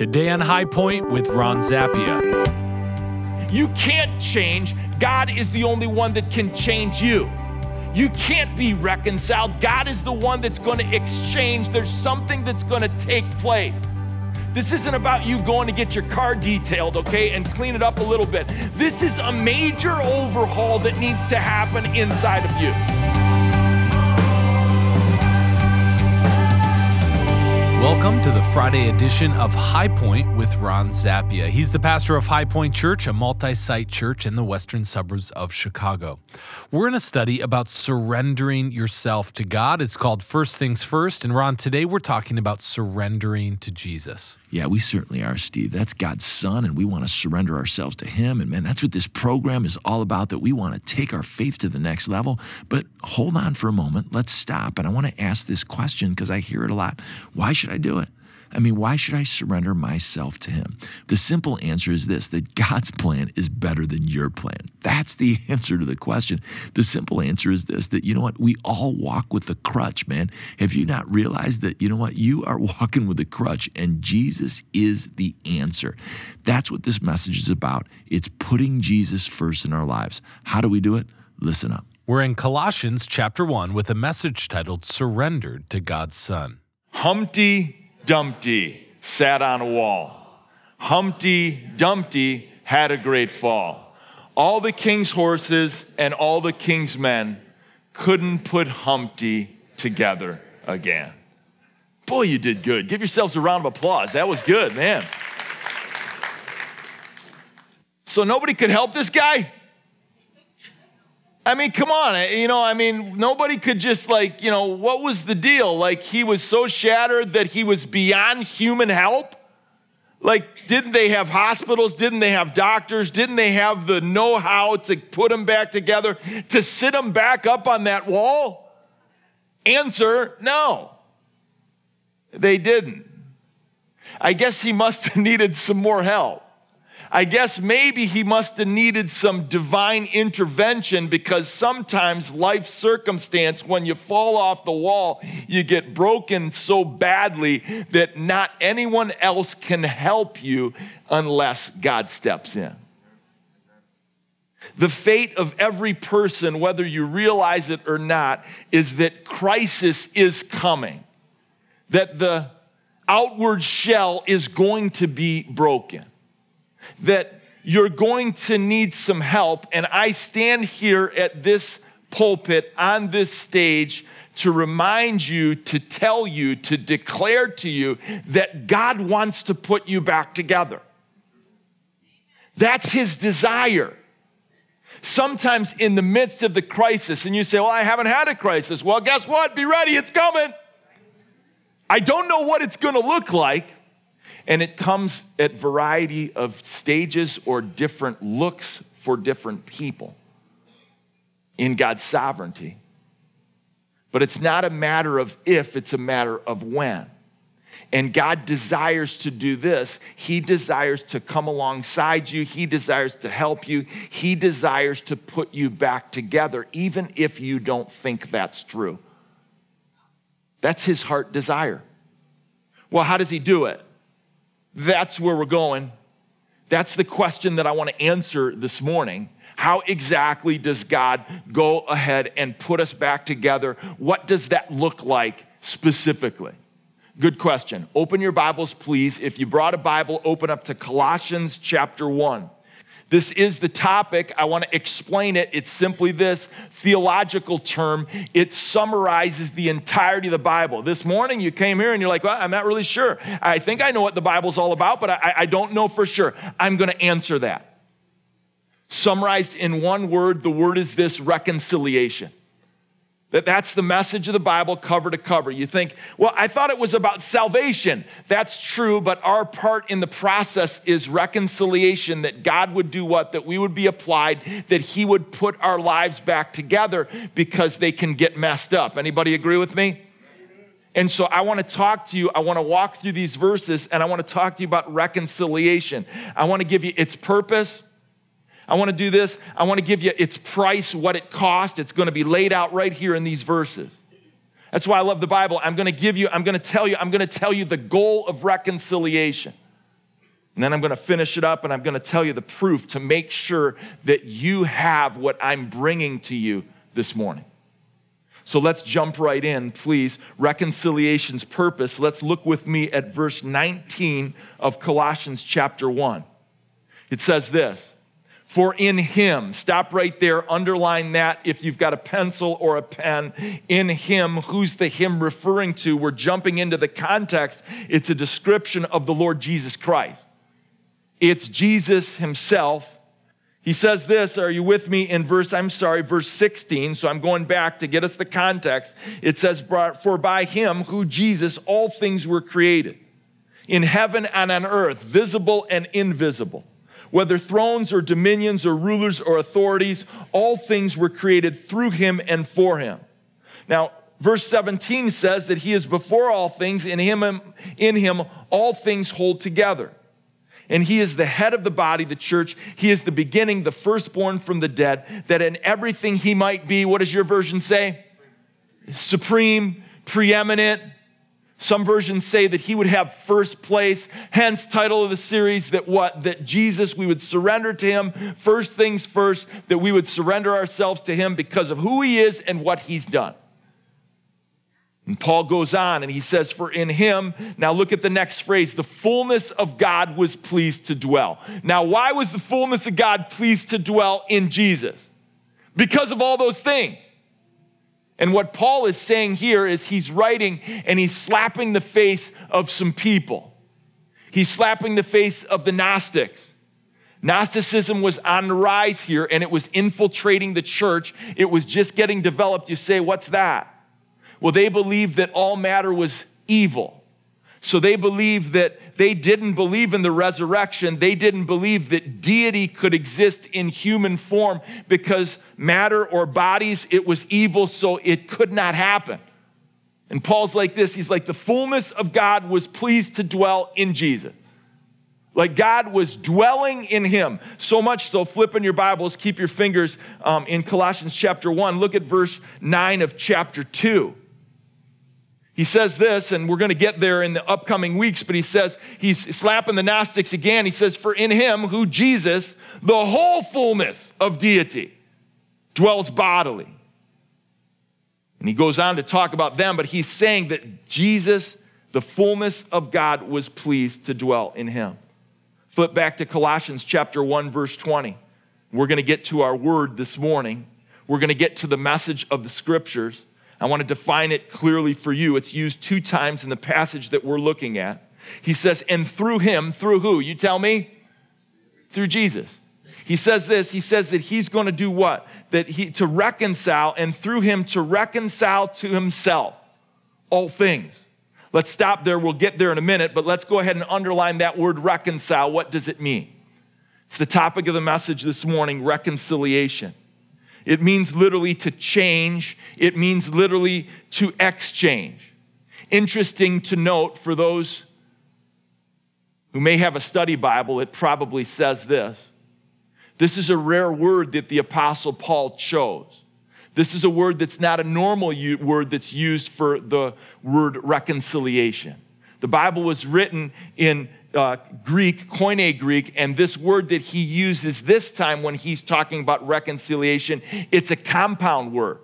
Today on High Point with Ron Zappia. You can't change. God is the only one that can change you. You can't be reconciled. God is the one that's going to exchange. There's something that's going to take place. This isn't about you going to get your car detailed, okay, and clean it up a little bit. This is a major overhaul that needs to happen inside of you. Welcome to the Friday edition of High Point with Ron Zappia. He's the pastor of High Point Church, a multi site church in the western suburbs of Chicago. We're in a study about surrendering yourself to God. It's called First Things First. And Ron, today we're talking about surrendering to Jesus. Yeah, we certainly are, Steve. That's God's Son, and we want to surrender ourselves to Him. And man, that's what this program is all about that we want to take our faith to the next level. But hold on for a moment. Let's stop. And I want to ask this question because I hear it a lot. Why should I do it? I mean, why should I surrender myself to Him? The simple answer is this that God's plan is better than your plan. That's the answer to the question. The simple answer is this that, you know what, we all walk with the crutch, man. Have you not realized that, you know what, you are walking with a crutch and Jesus is the answer? That's what this message is about. It's putting Jesus first in our lives. How do we do it? Listen up. We're in Colossians chapter 1 with a message titled Surrendered to God's Son. Humpty Dumpty sat on a wall. Humpty Dumpty had a great fall. All the king's horses and all the king's men couldn't put Humpty together again. Boy, you did good. Give yourselves a round of applause. That was good, man. So nobody could help this guy? I mean, come on. Eh, you know, I mean, nobody could just like, you know, what was the deal? Like, he was so shattered that he was beyond human help? Like, didn't they have hospitals? Didn't they have doctors? Didn't they have the know how to put him back together, to sit him back up on that wall? Answer no. They didn't. I guess he must have needed some more help. I guess maybe he must have needed some divine intervention because sometimes life circumstance, when you fall off the wall, you get broken so badly that not anyone else can help you unless God steps in. The fate of every person, whether you realize it or not, is that crisis is coming, that the outward shell is going to be broken that you're going to need some help. And I stand here at this pulpit on this stage to remind you, to tell you, to declare to you that God wants to put you back together. That's his desire. Sometimes in the midst of the crisis, and you say, Well, I haven't had a crisis. Well, guess what? Be ready, it's coming. I don't know what it's gonna look like. And it comes at variety of stages or different looks for different people in God's sovereignty. But it's not a matter of if, it's a matter of when. And God desires to do this. He desires to come alongside you. He desires to help you. He desires to put you back together, even if you don't think that's true. That's His heart desire. Well, how does He do it? That's where we're going. That's the question that I want to answer this morning. How exactly does God go ahead and put us back together? What does that look like specifically? Good question. Open your Bibles, please. If you brought a Bible, open up to Colossians chapter 1. This is the topic. I want to explain it. It's simply this theological term. It summarizes the entirety of the Bible. This morning you came here and you're like, well, I'm not really sure. I think I know what the Bible's all about, but I, I don't know for sure. I'm going to answer that. Summarized in one word, the word is this reconciliation. That that's the message of the Bible cover to cover. You think, well, I thought it was about salvation. That's true, but our part in the process is reconciliation that God would do what? That we would be applied, that he would put our lives back together because they can get messed up. Anybody agree with me? And so I want to talk to you. I want to walk through these verses and I want to talk to you about reconciliation. I want to give you its purpose. I want to do this. I want to give you its price, what it cost. It's going to be laid out right here in these verses. That's why I love the Bible. I'm going to give you, I'm going to tell you, I'm going to tell you the goal of reconciliation. And then I'm going to finish it up and I'm going to tell you the proof to make sure that you have what I'm bringing to you this morning. So let's jump right in, please. Reconciliation's purpose. Let's look with me at verse 19 of Colossians chapter 1. It says this For in him, stop right there, underline that if you've got a pencil or a pen. In him, who's the him referring to? We're jumping into the context. It's a description of the Lord Jesus Christ. It's Jesus himself. He says this, are you with me in verse, I'm sorry, verse 16. So I'm going back to get us the context. It says, For by him, who Jesus, all things were created, in heaven and on earth, visible and invisible. Whether thrones or dominions or rulers or authorities, all things were created through him and for him. Now, verse 17 says that he is before all things, in him, in him all things hold together and he is the head of the body, the church. He is the beginning, the firstborn from the dead, that in everything he might be, what does your version say? Supreme, preeminent. Some versions say that he would have first place. Hence, title of the series that what? That Jesus, we would surrender to him. First things first, that we would surrender ourselves to him because of who he is and what he's done. And Paul goes on and he says, For in him, now look at the next phrase, the fullness of God was pleased to dwell. Now, why was the fullness of God pleased to dwell in Jesus? Because of all those things. And what Paul is saying here is he's writing and he's slapping the face of some people. He's slapping the face of the Gnostics. Gnosticism was on the rise here and it was infiltrating the church. It was just getting developed. You say, What's that? Well, they believed that all matter was evil. So they believed that they didn't believe in the resurrection. They didn't believe that deity could exist in human form because matter or bodies, it was evil, so it could not happen. And Paul's like this he's like, the fullness of God was pleased to dwell in Jesus. Like God was dwelling in him. So much so, flip in your Bibles, keep your fingers um, in Colossians chapter 1. Look at verse 9 of chapter 2. He says this, and we're going to get there in the upcoming weeks, but he says, he's slapping the Gnostics again. He says, For in him, who Jesus, the whole fullness of deity dwells bodily. And he goes on to talk about them, but he's saying that Jesus, the fullness of God, was pleased to dwell in him. Flip back to Colossians chapter 1, verse 20. We're going to get to our word this morning. We're going to get to the message of the scriptures. I want to define it clearly for you. It's used two times in the passage that we're looking at. He says, and through him, through who? You tell me? Through Jesus. He says this, he says that he's going to do what? That he to reconcile and through him to reconcile to himself all things. Let's stop there. We'll get there in a minute, but let's go ahead and underline that word reconcile. What does it mean? It's the topic of the message this morning reconciliation. It means literally to change, it means literally to exchange. Interesting to note for those who may have a study Bible, it probably says this. This is a rare word that the Apostle Paul chose. This is a word that's not a normal word that's used for the word reconciliation. The Bible was written in uh, Greek, Koine Greek, and this word that he uses this time when he's talking about reconciliation, it's a compound word.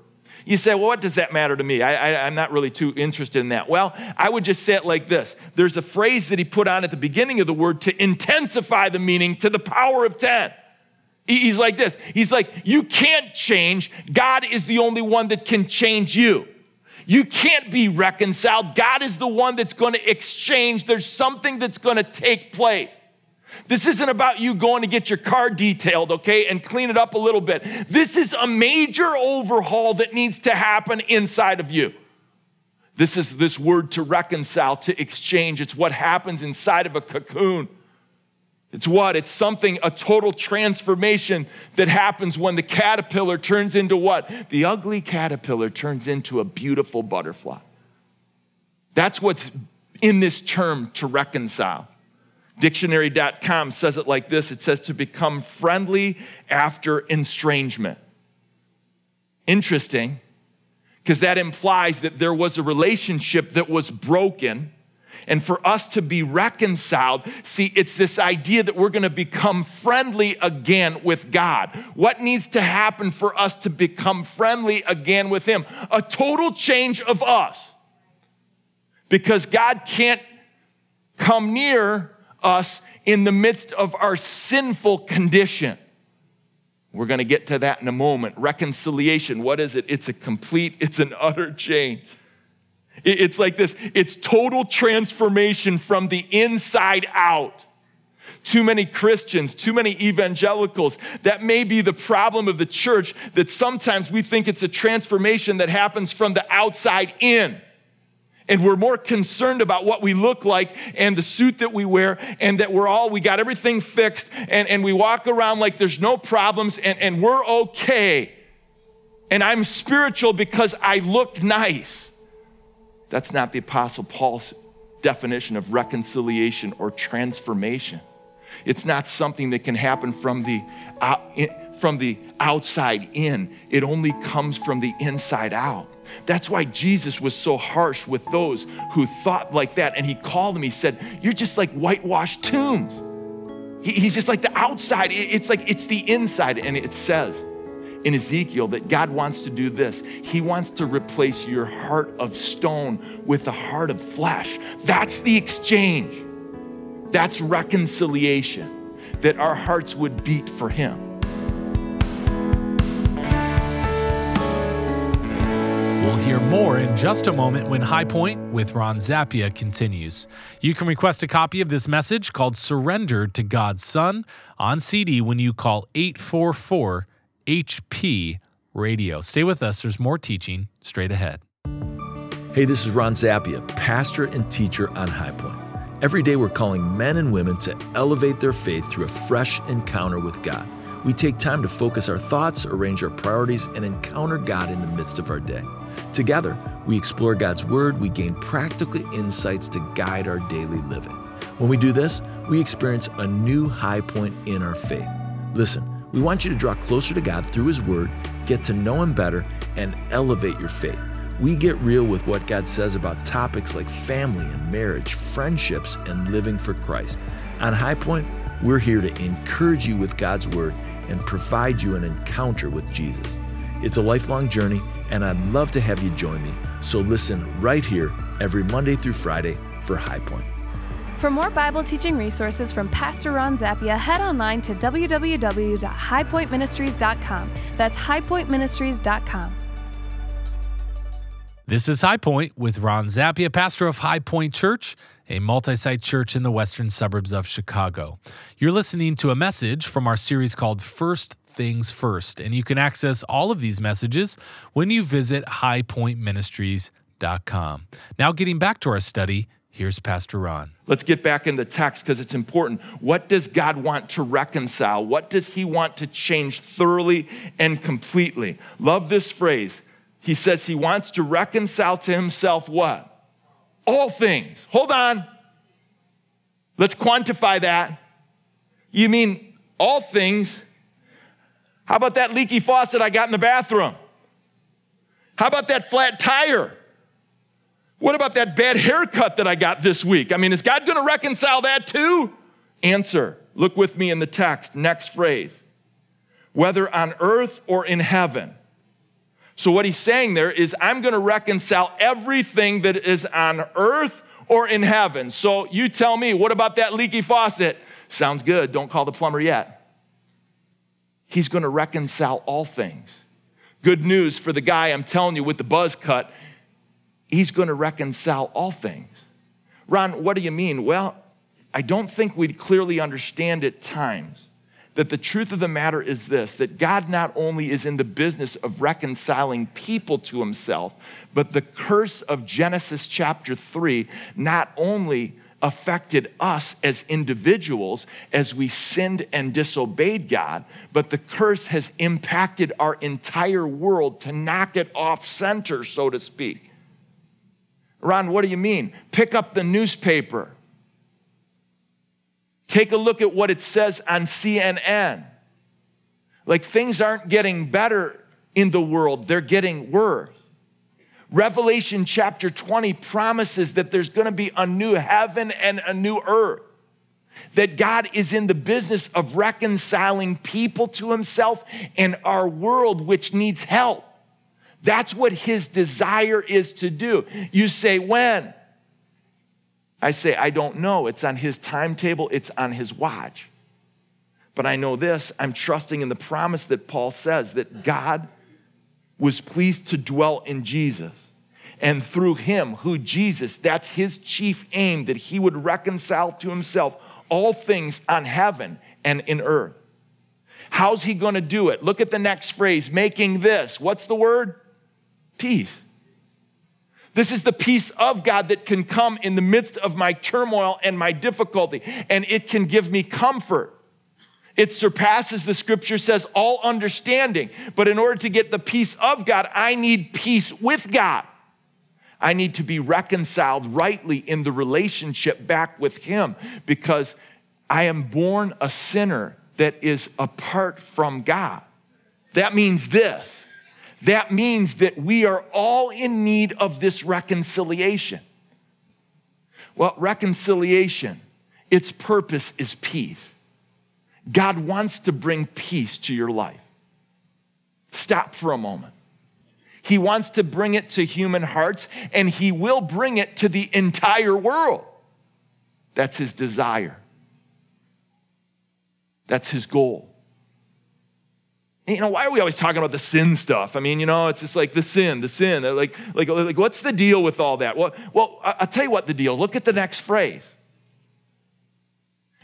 You say, well, what does that matter to me? I, am not really too interested in that. Well, I would just say it like this there's a phrase that he put on at the beginning of the word to intensify the meaning to the power of 10. He's like this He's like, you can't change. God is the only one that can change you. You can't be reconciled. God is the one that's going to exchange. There's something that's going to take place. This isn't about you going to get your car detailed, okay, and clean it up a little bit. This is a major overhaul that needs to happen inside of you. This is this word to reconcile, to exchange. It's what happens inside of a cocoon. It's what? It's something, a total transformation that happens when the caterpillar turns into what? The ugly caterpillar turns into a beautiful butterfly. That's what's in this term to reconcile. Dictionary.com says it like this it says to become friendly after estrangement. Interesting, because that implies that there was a relationship that was broken And for us to be reconciled, see, it's this idea that we're going to become friendly again with God. What needs to happen for us to become friendly again with Him? A total change of us. Because God can't come near us in the midst of our sinful condition. We're going to get to that in a moment. Reconciliation, what is it? It's a complete, it's an utter change. It's like this it's total transformation from the inside out. Too many Christians, too many evangelicals. That may be the problem of the church that sometimes we think it's a transformation that happens from the outside in. And we're more concerned about what we look like and the suit that we wear, and that we're all, we got everything fixed, and, and we walk around like there's no problems, and, and we're okay. And I'm spiritual because I look nice. That's not the Apostle Paul's definition of reconciliation or transformation. It's not something that can happen from the, uh, from the outside in, it only comes from the inside out. That's why Jesus was so harsh with those who thought like that. And he called them, he said, You're just like whitewashed tombs. he's just like the outside, it's like it's the inside. And it says, in Ezekiel that God wants to do this. He wants to replace your heart of stone with a heart of flesh. That's the exchange. That's reconciliation, that our hearts would beat for Him. We'll hear more in just a moment when High Point with Ron Zappia continues. You can request a copy of this message called Surrender to God's Son on CD when you call 844 HP Radio. Stay with us, there's more teaching straight ahead. Hey, this is Ron Zappia, pastor and teacher on High Point. Every day we're calling men and women to elevate their faith through a fresh encounter with God. We take time to focus our thoughts, arrange our priorities, and encounter God in the midst of our day. Together, we explore God's Word, we gain practical insights to guide our daily living. When we do this, we experience a new high point in our faith. Listen, we want you to draw closer to God through His Word, get to know Him better, and elevate your faith. We get real with what God says about topics like family and marriage, friendships, and living for Christ. On High Point, we're here to encourage you with God's Word and provide you an encounter with Jesus. It's a lifelong journey, and I'd love to have you join me. So listen right here every Monday through Friday for High Point. For more Bible teaching resources from Pastor Ron Zappia, head online to www.highpointministries.com. That's highpointministries.com. This is High Point with Ron Zappia, pastor of High Point Church, a multi site church in the western suburbs of Chicago. You're listening to a message from our series called First Things First, and you can access all of these messages when you visit highpointministries.com. Now, getting back to our study, Here's Pastor Ron. Let's get back in the text because it's important. What does God want to reconcile? What does He want to change thoroughly and completely? Love this phrase. He says He wants to reconcile to Himself what? All things. Hold on. Let's quantify that. You mean all things? How about that leaky faucet I got in the bathroom? How about that flat tire? What about that bad haircut that I got this week? I mean, is God going to reconcile that too? Answer. Look with me in the text. Next phrase. Whether on earth or in heaven. So, what he's saying there is, I'm going to reconcile everything that is on earth or in heaven. So, you tell me, what about that leaky faucet? Sounds good. Don't call the plumber yet. He's going to reconcile all things. Good news for the guy I'm telling you with the buzz cut He's going to reconcile all things. Ron, what do you mean? Well, I don't think we clearly understand at times that the truth of the matter is this that God not only is in the business of reconciling people to himself, but the curse of Genesis chapter 3 not only affected us as individuals as we sinned and disobeyed God, but the curse has impacted our entire world to knock it off center, so to speak. Ron, what do you mean? Pick up the newspaper. Take a look at what it says on CNN. Like things aren't getting better in the world, they're getting worse. Revelation chapter 20 promises that there's going to be a new heaven and a new earth. That God is in the business of reconciling people to himself and our world, which needs help. That's what his desire is to do. You say, when? I say, I don't know. It's on his timetable, it's on his watch. But I know this I'm trusting in the promise that Paul says that God was pleased to dwell in Jesus. And through him, who Jesus, that's his chief aim, that he would reconcile to himself all things on heaven and in earth. How's he gonna do it? Look at the next phrase making this. What's the word? Peace. This is the peace of God that can come in the midst of my turmoil and my difficulty, and it can give me comfort. It surpasses, the scripture says, all understanding. But in order to get the peace of God, I need peace with God. I need to be reconciled rightly in the relationship back with Him because I am born a sinner that is apart from God. That means this that means that we are all in need of this reconciliation. Well, reconciliation, its purpose is peace. God wants to bring peace to your life. Stop for a moment. He wants to bring it to human hearts, and He will bring it to the entire world. That's His desire, that's His goal. You know, why are we always talking about the sin stuff? I mean, you know, it's just like the sin, the sin. Like, like, like what's the deal with all that? Well, well, I'll tell you what the deal. Look at the next phrase.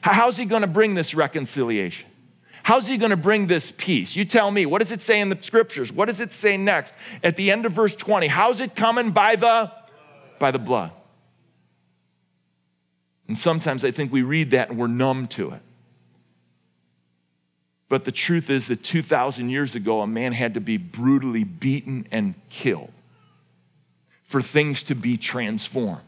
How's he going to bring this reconciliation? How's he going to bring this peace? You tell me. What does it say in the scriptures? What does it say next? At the end of verse 20, how's it coming by the by the blood? And sometimes I think we read that and we're numb to it. But the truth is that 2,000 years ago, a man had to be brutally beaten and killed for things to be transformed.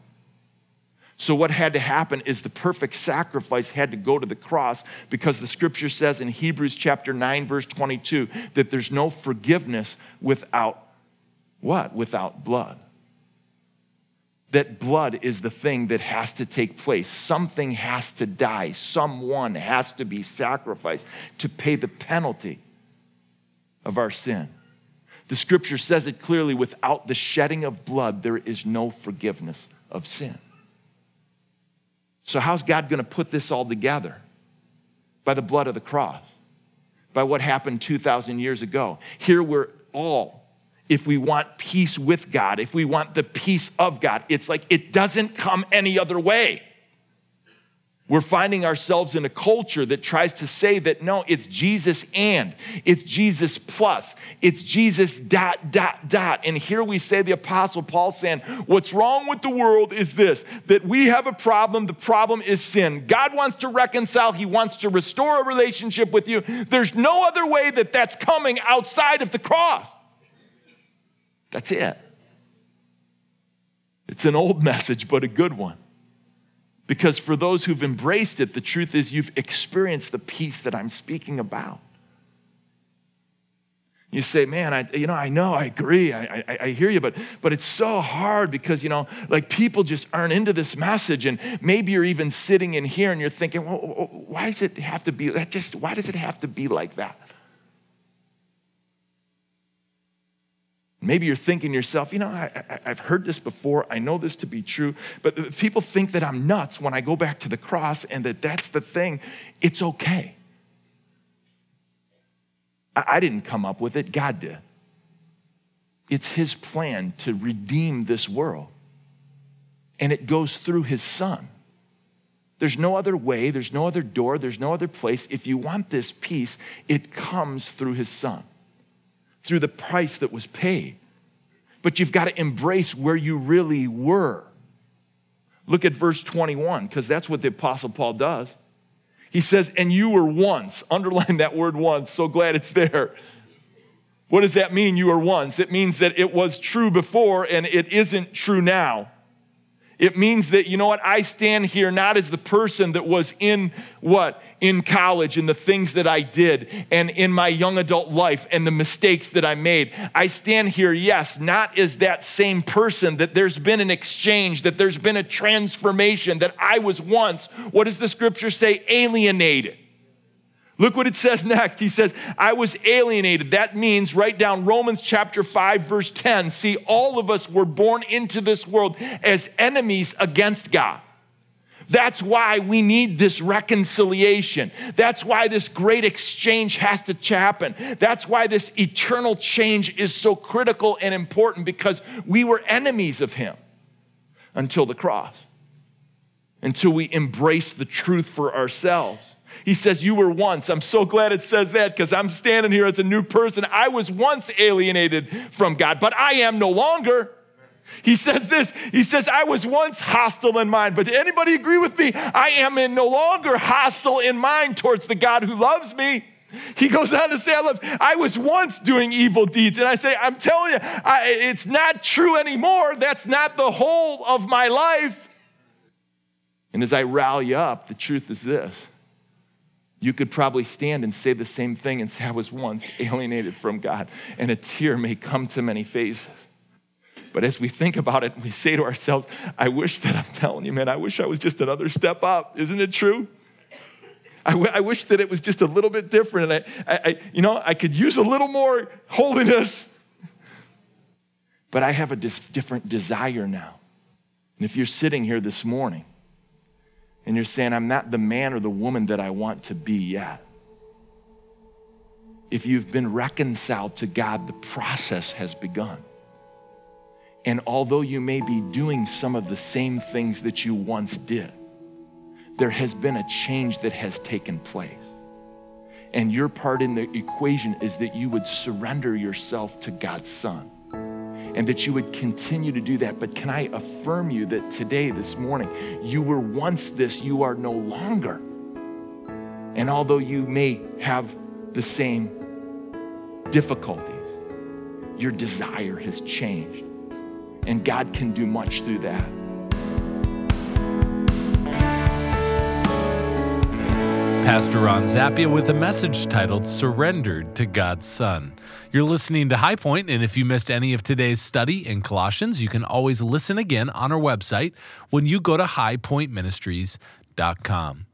So, what had to happen is the perfect sacrifice had to go to the cross because the scripture says in Hebrews chapter 9, verse 22, that there's no forgiveness without what? Without blood that blood is the thing that has to take place. Something has to die. Someone has to be sacrificed to pay the penalty of our sin. The scripture says it clearly without the shedding of blood, there is no forgiveness of sin. So, how's God going to put this all together? By the blood of the cross, by what happened 2,000 years ago. Here we're all if we want peace with God, if we want the peace of God. It's like it doesn't come any other way. We're finding ourselves in a culture that tries to say that no, it's Jesus and, it's Jesus plus, it's Jesus dot, dot, dot. And here we say the Apostle Paul saying, What's wrong with the world is this that we have a problem. The problem is sin. God wants to reconcile, He wants to restore a relationship with you. There's no other way that that's coming outside of the cross. That's it. It's an old message, but a good one. Because for those who've embraced it, the truth is you've experienced the peace that I'm speaking about. You say, man, I, you know, I know, I agree, I, I, I, hear you, but, but it's so hard because, you know, like people just aren't into this message. And maybe you're even sitting in here and you're thinking, well, why does it have to be that just, why does it have to be like that? Maybe you're thinking yourself, you know, I, have heard this before. I know this to be true, but people think that I'm nuts when I go back to the cross and that that's the thing. It's okay. I, I didn't come up with it, God did. It's His plan to redeem this world, and it goes through His Son. There's no other way, there's no other door, there's no other place. If you want this peace, it comes through His Son through the price that was paid. But you've got to embrace where you really were. Look at verse 21, because that's what the Apostle Paul does. He says, And you were once, underline that word once, so glad it's there. What does that mean, you were once? It means that it was true before and it isn't true now. It means that, you know what, I stand here not as the person that was in what? In college and the things that I did and in my young adult life and the mistakes that I made. I stand here, yes, not as that same person, that there's been an exchange, that there's been a transformation, that I was once, what does the scripture say? Alienated. Look what it says next. He says, I was alienated. That means, write down Romans chapter 5, verse 10. See, all of us were born into this world as enemies against God. That's why we need this reconciliation. That's why this great exchange has to happen. That's why this eternal change is so critical and important because we were enemies of Him until the cross, until we embraced the truth for ourselves. He says, You were once. I'm so glad it says that because I'm standing here as a new person. I was once alienated from God, but I am no longer. He says this, he says, I was once hostile in mind, but anybody agree with me? I am in no longer hostile in mind towards the God who loves me. He goes on to say, I love, I was once doing evil deeds. And I say, I'm telling you, I, it's not true anymore. That's not the whole of my life. And as I rally up, the truth is this you could probably stand and say the same thing and say, I was once alienated from God, and a tear may come to many faces. But as we think about it, we say to ourselves, I wish that I'm telling you, man, I wish I was just another step up. Isn't it true? I, w- I wish that it was just a little bit different. And I, I, I, you know, I could use a little more holiness. But I have a dis- different desire now. And if you're sitting here this morning and you're saying, I'm not the man or the woman that I want to be yet. If you've been reconciled to God, the process has begun. And although you may be doing some of the same things that you once did, there has been a change that has taken place. And your part in the equation is that you would surrender yourself to God's Son and that you would continue to do that. But can I affirm you that today, this morning, you were once this, you are no longer. And although you may have the same difficulties, your desire has changed. And God can do much through that. Pastor Ron Zappia with a message titled Surrendered to God's Son. You're listening to High Point, and if you missed any of today's study in Colossians, you can always listen again on our website when you go to highpointministries.com.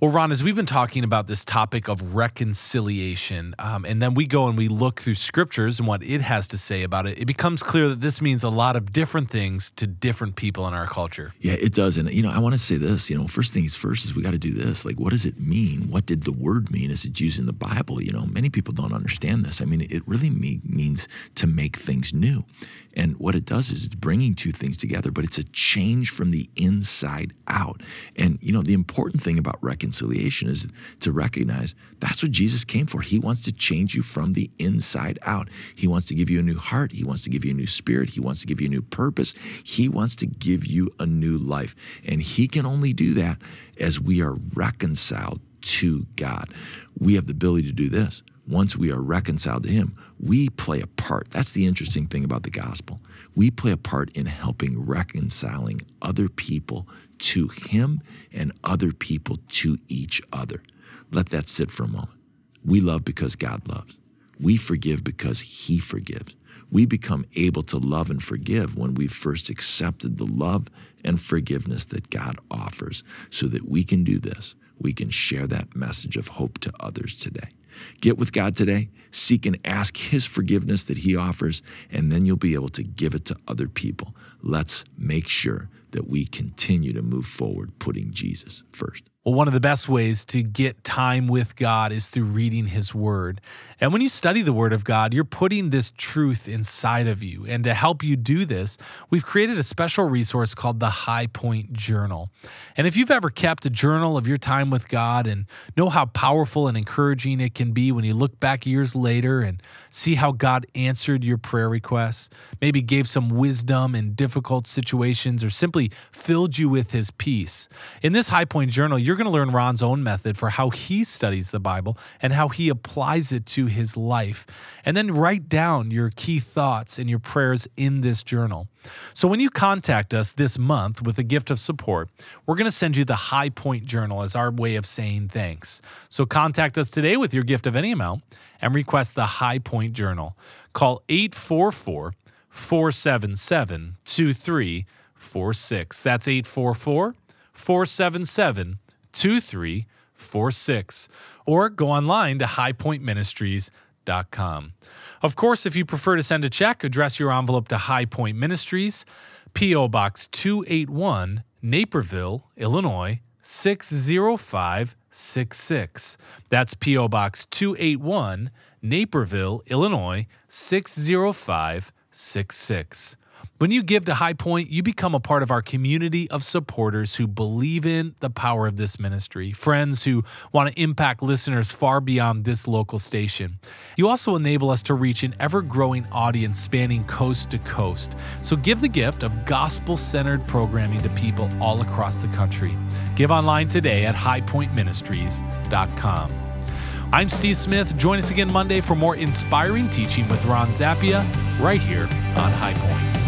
Well, Ron, as we've been talking about this topic of reconciliation, um, and then we go and we look through scriptures and what it has to say about it, it becomes clear that this means a lot of different things to different people in our culture. Yeah, it does. And, you know, I want to say this, you know, first things first is we got to do this. Like, what does it mean? What did the word mean as it's used in the Bible? You know, many people don't understand this. I mean, it really means to make things new. And what it does is it's bringing two things together, but it's a change from the inside out. And, you know, the important thing about reconciliation is to recognize that's what Jesus came for. He wants to change you from the inside out. He wants to give you a new heart. He wants to give you a new spirit. He wants to give you a new purpose. He wants to give you a new life. And He can only do that as we are reconciled to God. We have the ability to do this once we are reconciled to Him, we play a part. That's the interesting thing about the gospel. We play a part in helping reconciling other people to Him and other people to each other. Let that sit for a moment. We love because God loves. We forgive because He forgives. We become able to love and forgive when we've first accepted the love and forgiveness that God offers so that we can do this. We can share that message of hope to others today. Get with God today, seek and ask His forgiveness that He offers, and then you'll be able to give it to other people. Let's make sure that we continue to move forward putting Jesus first. Well, one of the best ways to get time with God is through reading His Word. And when you study the Word of God, you're putting this truth inside of you. And to help you do this, we've created a special resource called the High Point Journal. And if you've ever kept a journal of your time with God and know how powerful and encouraging it can be when you look back years later and see how God answered your prayer requests, maybe gave some wisdom in difficult situations, or simply filled you with His peace, in this High Point Journal, you're going to learn Ron's own method for how he studies the Bible and how he applies it to his life. And then write down your key thoughts and your prayers in this journal. So when you contact us this month with a gift of support, we're going to send you the High Point Journal as our way of saying thanks. So contact us today with your gift of any amount and request the High Point Journal. Call 844 477 2346. That's 844 477 2346. Or go online to highpointministries.com. Of course, if you prefer to send a check, address your envelope to High Point Ministries, P.O. Box 281, Naperville, Illinois 60566. That's P.O. Box 281, Naperville, Illinois 60566. When you give to High Point, you become a part of our community of supporters who believe in the power of this ministry, friends who want to impact listeners far beyond this local station. You also enable us to reach an ever growing audience spanning coast to coast. So give the gift of gospel centered programming to people all across the country. Give online today at highpointministries.com. I'm Steve Smith. Join us again Monday for more inspiring teaching with Ron Zappia right here on High Point.